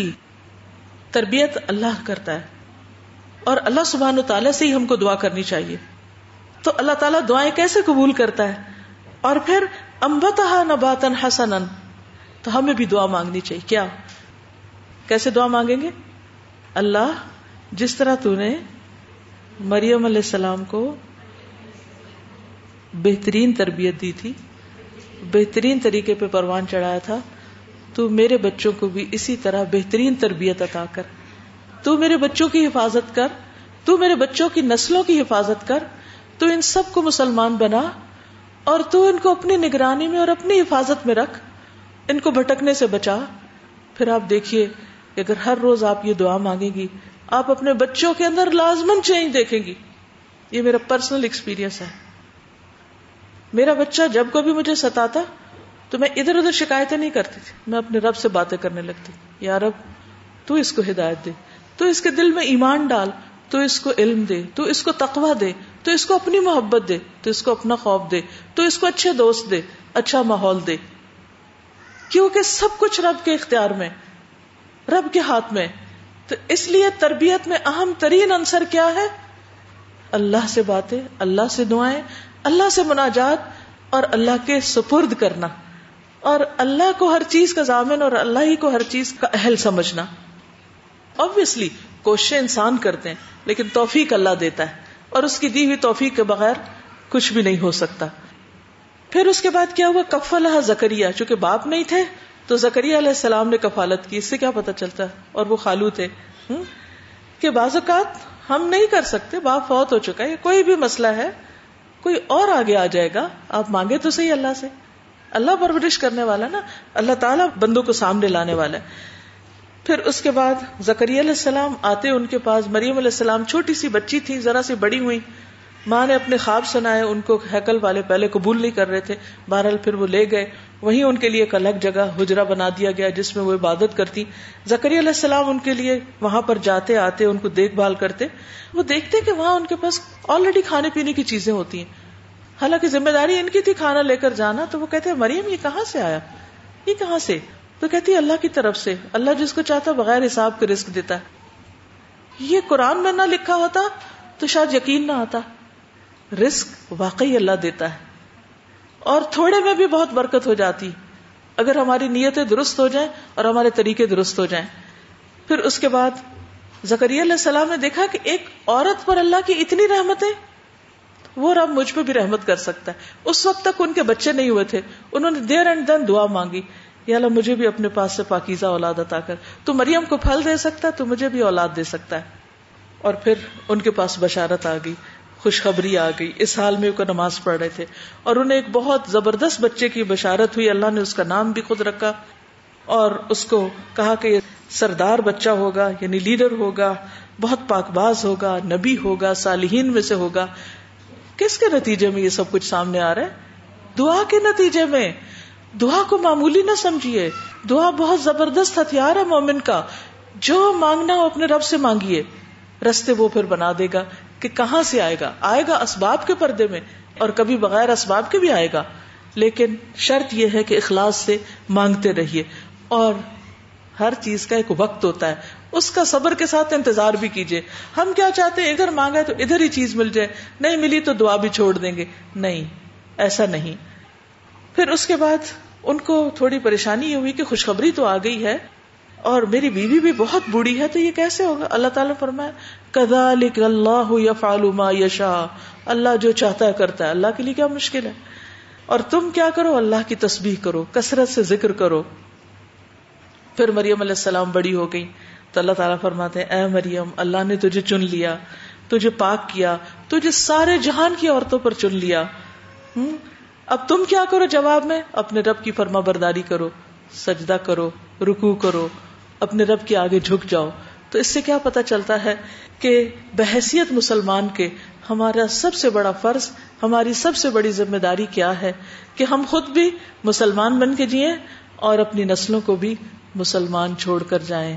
تربیت اللہ کرتا ہے اور اللہ سبحان تعالیٰ سے ہی ہم کو دعا کرنی چاہیے تو اللہ تعالیٰ دعائیں کیسے قبول کرتا ہے اور پھر امبتا نباتن حسن تو ہمیں بھی دعا مانگنی چاہیے کیا کیسے دعا مانگیں گے اللہ جس طرح تو نے مریم علیہ السلام کو بہترین تربیت دی تھی بہترین طریقے پہ پروان چڑھایا تھا تو میرے بچوں کو بھی اسی طرح بہترین تربیت عطا کر تو میرے بچوں کی حفاظت کر تو میرے بچوں کی نسلوں کی حفاظت کر تو ان سب کو مسلمان بنا اور تو ان کو اپنی نگرانی میں اور اپنی حفاظت میں رکھ ان کو بھٹکنے سے بچا پھر آپ دیکھیے اگر ہر روز آپ یہ دعا مانگیں گی آپ اپنے بچوں کے اندر لازمن چینج دیکھیں گی یہ میرا پرسنل ایکسپیرئنس ہے میرا بچہ جب کبھی مجھے ستا تو میں ادھر ادھر شکایتیں نہیں کرتی تھی میں اپنے رب سے باتیں کرنے لگتی یا رب تو اس کو ہدایت دے تو اس کے دل میں ایمان ڈال تو اس کو علم دے تو اس کو تقویٰ تو اس کو اپنی محبت دے تو اس کو اپنا خوف دے تو اس کو اچھے دوست دے اچھا ماحول دے کیونکہ سب کچھ رب کے اختیار میں رب کے ہاتھ میں تو اس لیے تربیت میں اہم ترین انصر کیا ہے اللہ سے باتیں اللہ سے دعائیں اللہ سے مناجات اور اللہ کے سپرد کرنا اور اللہ کو ہر چیز کا ضامن اور اللہ ہی کو ہر چیز کا اہل سمجھنا کوششیں انسان کرتے ہیں لیکن توفیق اللہ دیتا ہے اور اس کی دی ہوئی توفیق کے بغیر کچھ بھی نہیں ہو سکتا پھر اس کے بعد کیا ہوا کف زکریہ چونکہ باپ نہیں تھے تو زکریہ السلام نے کفالت کی اس سے کیا پتا چلتا ہے اور وہ خالو تھے کہ بعض اوقات ہم نہیں کر سکتے باپ فوت ہو چکا ہے کوئی بھی مسئلہ ہے کوئی اور آگے آ جائے گا آپ مانگے تو صحیح اللہ سے اللہ پرورش کرنے والا نا اللہ تعالیٰ بندوں کو سامنے لانے والا ہے پھر اس کے بعد زکری علیہ السلام آتے ان کے پاس مریم علیہ السلام چھوٹی سی بچی تھی ذرا سی بڑی ہوئی ماں نے اپنے خواب سنائے ان کو ہیکل والے پہلے قبول نہیں کر رہے تھے بہرحال پھر وہ لے گئے وہیں ان کے لیے ایک الگ جگہ حجرہ بنا دیا گیا جس میں وہ عبادت کرتی زکری علیہ السلام ان کے لیے وہاں پر جاتے آتے ان کو دیکھ بھال کرتے وہ دیکھتے کہ وہاں ان کے پاس آلریڈی کھانے پینے کی چیزیں ہوتی ہیں حالانکہ ذمہ داری ان کی تھی کھانا لے کر جانا تو وہ کہتے مریم یہ کہاں سے آیا یہ کہاں سے تو کہتی اللہ کی طرف سے اللہ جس کو چاہتا بغیر حساب کے رسک دیتا ہے یہ قرآن میں نہ لکھا ہوتا تو شاید یقین نہ آتا رسک واقعی اللہ دیتا ہے اور تھوڑے میں بھی بہت برکت ہو جاتی اگر ہماری نیتیں درست ہو جائیں اور ہمارے طریقے درست ہو جائیں پھر اس کے بعد علیہ السلام نے دیکھا کہ ایک عورت پر اللہ کی اتنی رحمتیں وہ رب مجھ پہ بھی رحمت کر سکتا ہے اس وقت تک ان کے بچے نہیں ہوئے تھے انہوں نے دیر اینڈ دن دعا مانگی یا اللہ مجھے بھی اپنے پاس سے پاکیزہ اولاد عطا کر تو مریم کو پھل دے سکتا ہے تو مجھے بھی اولاد دے سکتا ہے اور پھر ان کے پاس بشارت آ گئی خوشخبری آ گئی اس حال میں وہ کو نماز پڑھ رہے تھے اور انہیں ایک بہت زبردست بچے کی بشارت ہوئی اللہ نے اس کا نام بھی خود رکھا اور اس کو کہا کہ یہ سردار بچہ ہوگا یعنی لیڈر ہوگا بہت پاک باز ہوگا نبی ہوگا صالحین میں سے ہوگا کس کے نتیجے میں یہ سب کچھ سامنے آ رہا ہے دعا کے نتیجے میں دعا کو معمولی نہ سمجھیے دعا بہت زبردست ہتھیار ہے مومن کا جو مانگنا ہو اپنے رب سے مانگیے رستے وہ پھر بنا دے گا کہ کہاں سے آئے گا آئے گا اسباب کے پردے میں اور کبھی بغیر اسباب کے بھی آئے گا لیکن شرط یہ ہے کہ اخلاص سے مانگتے رہیے اور ہر چیز کا ایک وقت ہوتا ہے اس کا صبر کے ساتھ انتظار بھی کیجیے ہم کیا چاہتے ہیں ادھر مانگا تو ادھر ہی چیز مل جائے نہیں ملی تو دعا بھی چھوڑ دیں گے نہیں ایسا نہیں پھر اس کے بعد ان کو تھوڑی پریشانی ہوئی کہ خوشخبری تو آ گئی ہے اور میری بیوی بھی بہت بوڑھی ہے تو یہ کیسے ہوگا اللہ تعالیٰ نے فرمایا کدا اللہ یا فالما یشا اللہ جو چاہتا ہے کرتا ہے اللہ کے لیے کیا مشکل ہے اور تم کیا کرو اللہ کی تسبیح کرو کثرت سے ذکر کرو پھر مریم علیہ السلام بڑی ہو گئی تو اللہ تعالیٰ فرماتے اے مریم اللہ نے تجھے چن لیا تجھے پاک کیا تجھے سارے جہان کی عورتوں پر چن لیا اب تم کیا کرو جواب میں اپنے رب کی فرما برداری کرو سجدہ کرو رکو کرو اپنے رب کے آگے جھک جاؤ تو اس سے کیا پتا چلتا ہے کہ بحثیت مسلمان کے ہمارا سب سے بڑا فرض ہماری سب سے بڑی ذمہ داری کیا ہے کہ ہم خود بھی مسلمان بن کے جی اور اپنی نسلوں کو بھی مسلمان چھوڑ کر جائیں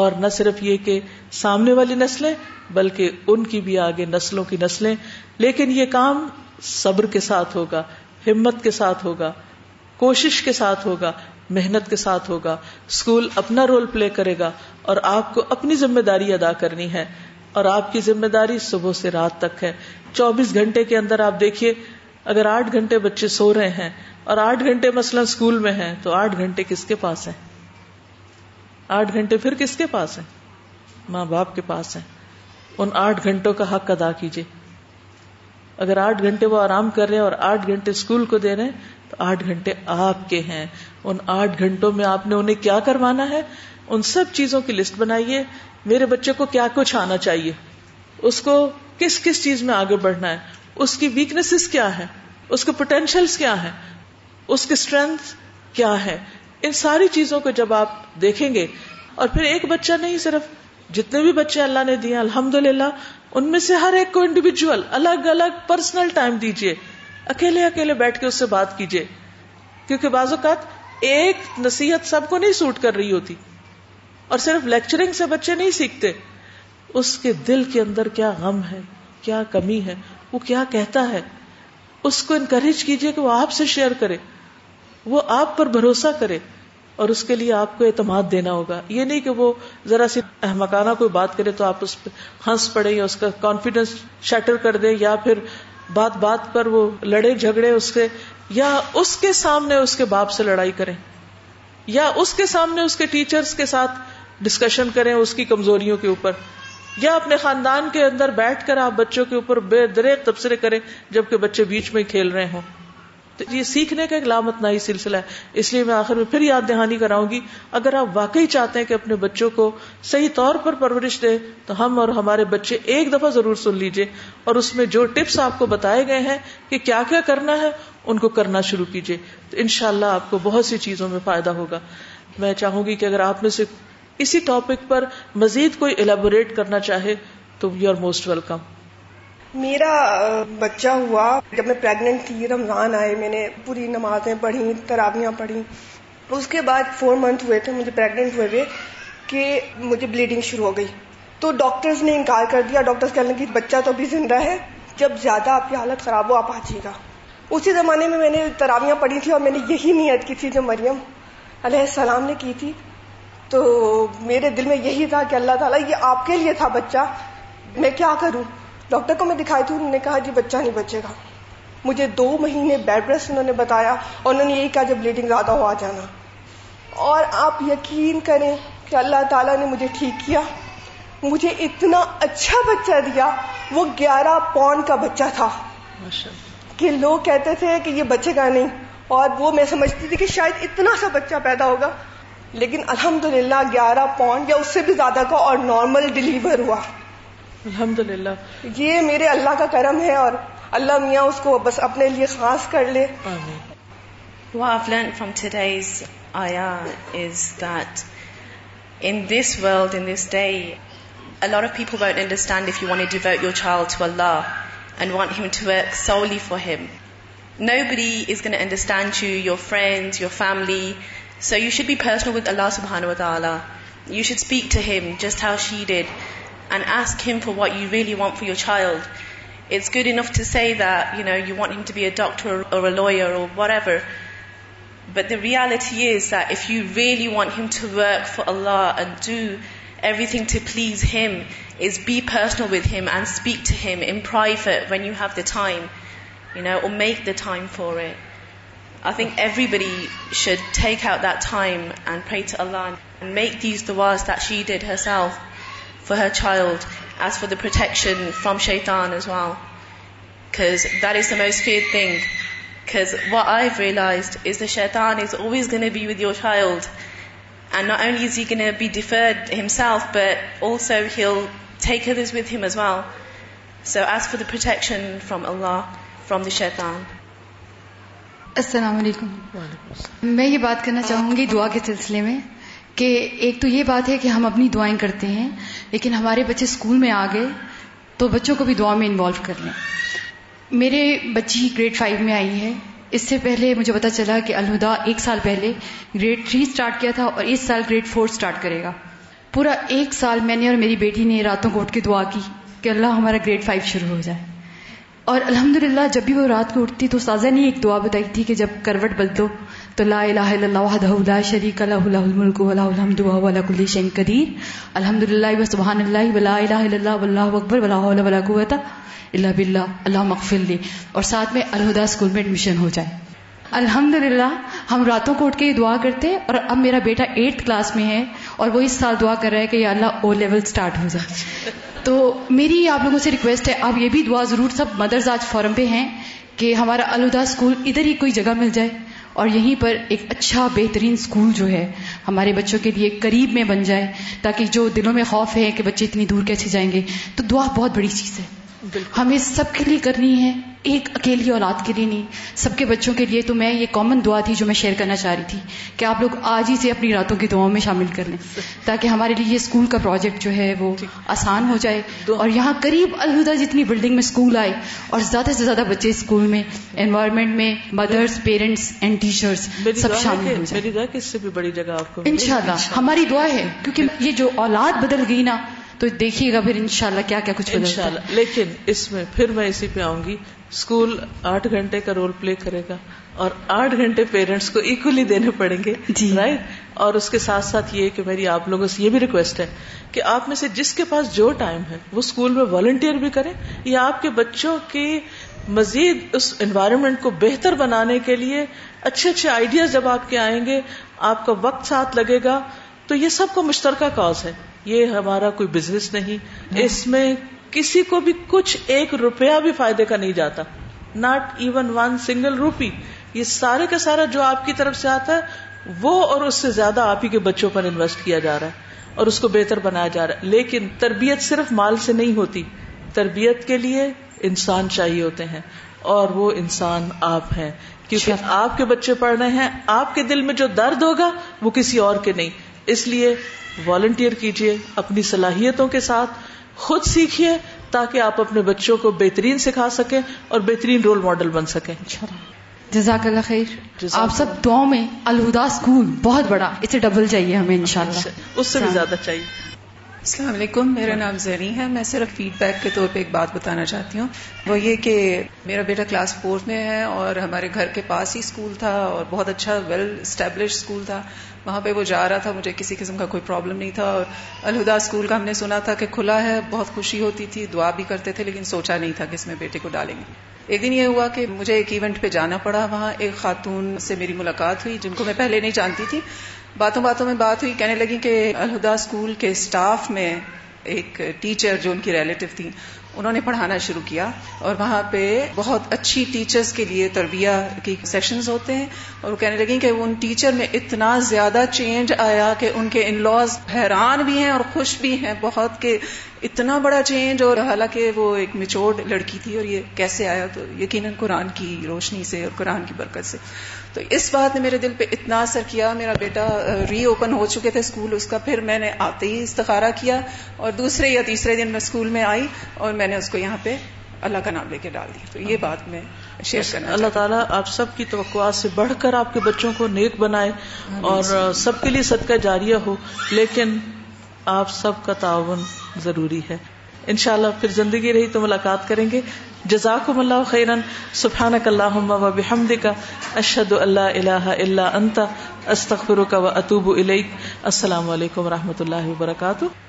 اور نہ صرف یہ کہ سامنے والی نسلیں بلکہ ان کی بھی آگے نسلوں کی نسلیں لیکن یہ کام صبر کے ساتھ ہوگا ہمت کے ساتھ ہوگا کوشش کے ساتھ ہوگا محنت کے ساتھ ہوگا اسکول اپنا رول پلے کرے گا اور آپ کو اپنی ذمہ داری ادا کرنی ہے اور آپ کی ذمہ داری صبح سے رات تک ہے چوبیس گھنٹے کے اندر آپ دیکھیے اگر آٹھ گھنٹے بچے سو رہے ہیں اور آٹھ گھنٹے مثلا اسکول میں ہیں تو آٹھ گھنٹے کس کے پاس ہیں آٹھ گھنٹے پھر کس کے پاس ہیں ماں باپ کے پاس ہیں ان آٹھ گھنٹوں کا حق ادا کیجیے اگر آٹھ گھنٹے وہ آرام کر رہے ہیں اور آٹھ گھنٹے اسکول کو دے رہے ہیں تو آٹھ گھنٹے آپ کے ہیں ان آٹھ گھنٹوں میں آپ نے انہیں کیا کروانا ہے ان سب چیزوں کی لسٹ بنائیے میرے بچے کو کیا کچھ آنا چاہیے اس کو کس کس چیز میں آگے بڑھنا ہے اس کی ویکنیسز کیا ہے اس کے پوٹینشیلس کیا ہیں اس کی اسٹرینتھ کیا ہے ان ساری چیزوں کو جب آپ دیکھیں گے اور پھر ایک بچہ نہیں صرف جتنے بھی بچے اللہ نے دیے الحمد للہ ان میں سے ہر ایک کو انڈیویجل الگ الگ پرسنل ٹائم دیجیے اکیلے اکیلے بیٹھ کے اس سے بات کیجیے کیونکہ بعض اوقات ایک نصیحت سب کو نہیں سوٹ کر رہی ہوتی اور صرف لیکچرنگ سے بچے نہیں سیکھتے اس کے دل کے اندر کیا غم ہے کیا کمی ہے وہ کیا کہتا ہے اس کو انکریج کیجیے کہ وہ آپ سے شیئر کرے وہ آپ پر بھروسہ کرے اور اس کے لیے آپ کو اعتماد دینا ہوگا یہ نہیں کہ وہ ذرا سی احمکانہ کوئی بات کرے تو آپ اس پہ ہنس پڑے یا اس کا کانفیڈینس شیٹر کر دے یا پھر بات بات پر وہ لڑے جھگڑے اس سے یا اس کے سامنے اس کے باپ سے لڑائی کریں یا اس کے سامنے اس اس کے کے ٹیچرز ساتھ ڈسکشن کریں کی کمزوریوں کے اوپر یا اپنے خاندان کے اندر بیٹھ کر آپ بچوں کے اوپر بے دریک تبصرے کریں جبکہ بچے بیچ میں کھیل رہے ہوں تو یہ سیکھنے کا ایک لامت نائی سلسلہ ہے اس لیے میں آخر میں پھر یاد دہانی کراؤں گی اگر آپ واقعی چاہتے ہیں کہ اپنے بچوں کو صحیح طور پر پرورش دیں تو ہم اور ہمارے بچے ایک دفعہ ضرور سن لیجئے اور اس میں جو ٹپس آپ کو بتائے گئے ہیں کہ کیا کیا کرنا ہے ان کو کرنا شروع کیجیے تو ان شاء اللہ آپ کو بہت سی چیزوں میں فائدہ ہوگا میں چاہوں گی کہ اگر آپ میں سے اسی ٹاپک پر مزید کوئی الیبوریٹ کرنا چاہے تو یو آر موسٹ ویلکم میرا بچہ ہوا جب میں پریگنٹ تھی رمضان آئے میں نے پوری نمازیں پڑھی ترابیاں پڑھی اس کے بعد فور منتھ ہوئے تھے مجھے پیگنٹ ہوئے ہوئے کہ مجھے بلیڈنگ شروع ہو گئی تو ڈاکٹرز نے انکار کر دیا ڈاکٹرز کہنے لگے بچہ تو ابھی زندہ ہے جب زیادہ آپ کی حالت خراب ہو آپ آ جائیے گا اسی زمانے میں میں نے تراویاں پڑھی تھیں اور میں نے یہی نیت کی تھی جو مریم علیہ السلام نے کی تھی تو میرے دل میں یہی تھا کہ اللہ تعالیٰ یہ آپ کے لیے تھا بچہ میں کیا کروں ڈاکٹر کو میں دکھائی تھی انہوں نے کہا جی بچہ نہیں بچے گا مجھے دو مہینے بیڈ ریسٹ انہوں نے بتایا اور انہوں نے یہی کہا جب بلیڈنگ زیادہ ہو آ جانا اور آپ یقین کریں کہ اللہ تعالیٰ نے مجھے ٹھیک کیا مجھے اتنا اچھا بچہ دیا وہ گیارہ پون کا بچہ تھا کہ لوگ کہتے تھے کہ یہ بچے گا نہیں اور وہ میں سمجھتی تھی کہ شاید اتنا سا بچہ پیدا ہوگا لیکن الحمد للہ گیارہ پاؤنڈ یا اس سے بھی زیادہ کا اور نارمل ڈلیور ہوا الحمد للہ یہ میرے اللہ کا کرم ہے اور اللہ میاں اس کو بس اپنے لیے خاص کر لے فرام ٹوڈیز آیا is that in this world in this day a lot of people want understand if you want devote your child to Allah and want to work solely for him new بیری understand you your friend you are family so you should be face with Allah سبحان و تعالیٰ you should speak to him just how she ڈ it and ask him for what you really want for your child it's to see the you want be doctor lawyer whatever but the reality is if you really want to work for Allah Everything to please Him is be personal with Him and speak to Him in private when you have the time, or make the time for it. I think everybody should take out that time and pray to Allah and make these du'as that she did herself for her child, as for the protection from shaitan as well. Because that is the most feared thing. Because what I've realized is the shaitan is always going to be with your child. And not only is he going to be deferred himself, but also he'll take others with him as well. So ask for the protection from Allah, from the shaitan. السلام علیکم میں یہ بات کرنا چاہوں گی دعا کے سلسلے میں کہ ایک تو یہ بات ہے کہ ہم اپنی دعائیں کرتے ہیں لیکن ہمارے بچے اسکول میں آ گئے تو بچوں کو بھی دعا میں انوالو کر لیں میرے بچی گریڈ فائیو میں آئی ہے اس سے پہلے مجھے پتا چلا کہ الہدا ایک سال پہلے گریڈ تھری اسٹارٹ کیا تھا اور اس سال گریڈ فور اسٹارٹ کرے گا پورا ایک سال میں نے اور میری بیٹی نے راتوں کو اٹھ کے دعا کی کہ اللہ ہمارا گریڈ فائیو شروع ہو جائے اور الحمد للہ جب بھی وہ رات کو اٹھتی تو سازہ نے ایک دعا بتائی تھی کہ جب کروٹ بدلو تو لا الہ الا اللہ وحدہ لا شریک لہ لہ الملک و لہ الحمد و کل شیء قدیر الحمدللہ و سبحان اللہ و لا الہ الا اللہ واللہ اکبر حول ولا الا اللہ مغفر لی اور ساتھ میں الہدا اسکول میں ایڈمیشن ہو جائے الحمد ہم راتوں کو اٹھ کے یہ دعا کرتے اور اب میرا بیٹا ایٹ کلاس میں ہے اور وہ اس سال دعا کر رہا ہے کہ یا اللہ او لیول سٹارٹ ہو جائے تو میری آپ لوگوں سے ریکویسٹ ہے آپ یہ بھی دعا ضرور سب مدرز آج فورم پہ ہیں کہ ہمارا الہدا اسکول ادھر ہی کوئی جگہ مل جائے اور یہیں پر ایک اچھا بہترین اسکول جو ہے ہمارے بچوں کے لیے قریب میں بن جائے تاکہ جو دلوں میں خوف ہے کہ بچے اتنی دور کیسے جائیں گے تو دعا بہت بڑی چیز ہے ہمیں سب کے لیے کرنی ہے ایک اکیلی اولاد کے لیے نہیں سب کے بچوں کے لیے تو میں یہ کامن دعا تھی جو میں شیئر کرنا چاہ رہی تھی کہ آپ لوگ آج ہی سے اپنی راتوں کی دعاؤں میں شامل کر لیں تاکہ ہمارے لیے یہ اسکول کا پروجیکٹ جو ہے وہ آسان ہو جائے اور یہاں قریب الہدا جتنی بلڈنگ میں اسکول آئے اور زیادہ سے زیادہ بچے اسکول میں انوائرمنٹ میں مدرس پیرنٹس اینڈ ٹیچرس سب شامل ہو ان شاء اللہ ہماری دعا ہے کیونکہ یہ جو اولاد بدل گئی نا تو دیکھیے گا پھر ان شاء اللہ کیا کیا کچھ ان شاء اللہ لیکن اس میں پھر میں اسی پہ آؤں گی اسکول آٹھ گھنٹے کا رول پلے کرے گا اور آٹھ گھنٹے پیرنٹس کو اکولی دینے پڑیں گے جی رائٹ اور اس کے ساتھ ساتھ یہ کہ میری آپ لوگوں سے یہ بھی ریکویسٹ ہے کہ آپ میں سے جس کے پاس جو ٹائم ہے وہ اسکول میں والنٹیئر بھی کریں یا آپ کے بچوں کی مزید اس انوائرمنٹ کو بہتر بنانے کے لیے اچھے اچھے آئیڈیاز جب آپ کے آئیں گے آپ کا وقت ساتھ لگے گا تو یہ سب کو مشترکہ کاز ہے یہ ہمارا کوئی بزنس نہیں اس میں کسی کو بھی کچھ ایک روپیہ بھی فائدے کا نہیں جاتا not even one single rupee یہ سارے کا سارا جو آپ کی طرف سے آتا ہے وہ اور اس سے زیادہ آپ ہی کے بچوں پر انویسٹ کیا جا رہا ہے اور اس کو بہتر بنایا جا رہا ہے لیکن تربیت صرف مال سے نہیں ہوتی تربیت کے لیے انسان چاہیے ہوتے ہیں اور وہ انسان آپ ہیں کیونکہ اچھا۔ آپ کے بچے پڑھ رہے ہیں آپ کے دل میں جو درد ہوگا وہ کسی اور کے نہیں اس لیے والنٹیئر کیجیے اپنی صلاحیتوں کے ساتھ خود سیکھیے تاکہ آپ اپنے بچوں کو بہترین سکھا سکیں اور بہترین رول ماڈل بن سکیں اچھا جزاک اللہ خیر آپ سب دعاؤں میں الہدا اسکول بہت بڑا اسے ڈبل چاہیے ہمیں ان شاء اللہ اس سے بھی زیادہ چاہیے السلام علیکم میرا نام زرین ہے میں صرف فیڈ بیک کے طور پہ ایک بات بتانا چاہتی ہوں وہ یہ کہ میرا بیٹا کلاس فورتھ میں ہے اور ہمارے گھر کے پاس ہی اسکول تھا اور بہت اچھا ویل اسٹیبلش اسکول تھا وہاں پہ وہ جا رہا تھا مجھے کسی قسم کا کوئی پرابلم نہیں تھا اور الہدا اسکول کا ہم نے سنا تھا کہ کھلا ہے بہت خوشی ہوتی تھی دعا بھی کرتے تھے لیکن سوچا نہیں تھا کہ اس میں بیٹے کو ڈالیں گے ایک دن یہ ہوا کہ مجھے ایک ایونٹ پہ جانا پڑا وہاں ایک خاتون سے میری ملاقات ہوئی جن کو میں پہلے نہیں جانتی تھی باتوں باتوں میں بات ہوئی کہنے لگی کہ الہدا اسکول کے اسٹاف میں ایک ٹیچر جو ان کی ریلیٹو تھیں انہوں نے پڑھانا شروع کیا اور وہاں پہ بہت اچھی ٹیچرز کے لیے تربیہ کی سیشنز ہوتے ہیں اور وہ کہنے لگیں کہ ان ٹیچر میں اتنا زیادہ چینج آیا کہ ان کے ان لاز حیران بھی ہیں اور خوش بھی ہیں بہت کہ اتنا بڑا چینج اور حالانکہ وہ ایک میچورڈ لڑکی تھی اور یہ کیسے آیا تو یقیناً قرآن کی روشنی سے اور قرآن کی برکت سے تو اس بات نے میرے دل پہ اتنا اثر کیا میرا بیٹا ری اوپن ہو چکے تھے اسکول اس کا پھر میں نے آتے ہی استخارا کیا اور دوسرے یا تیسرے دن میں اسکول میں آئی اور میں نے اس کو یہاں پہ اللہ کا نام لے کے ڈال دیا تو یہ بات میں شیئر کرنا اللہ تعالیٰ آپ سب کی توقعات سے بڑھ کر آپ کے بچوں کو نیک بنائے ہاں جی، اور سب کے لیے صدقہ جاریہ ہو لیکن آپ سب کا تعاون ضروری ہے انشاءاللہ پھر زندگی رہی تو ملاقات کریں گے جزاکم اللہ خیرن سبحانک اللہم و بحمدک اشہدو اللہ الہ الا انت استغفرک و اتوبو الیک السلام علیکم و رحمت اللہ وبرکاتہ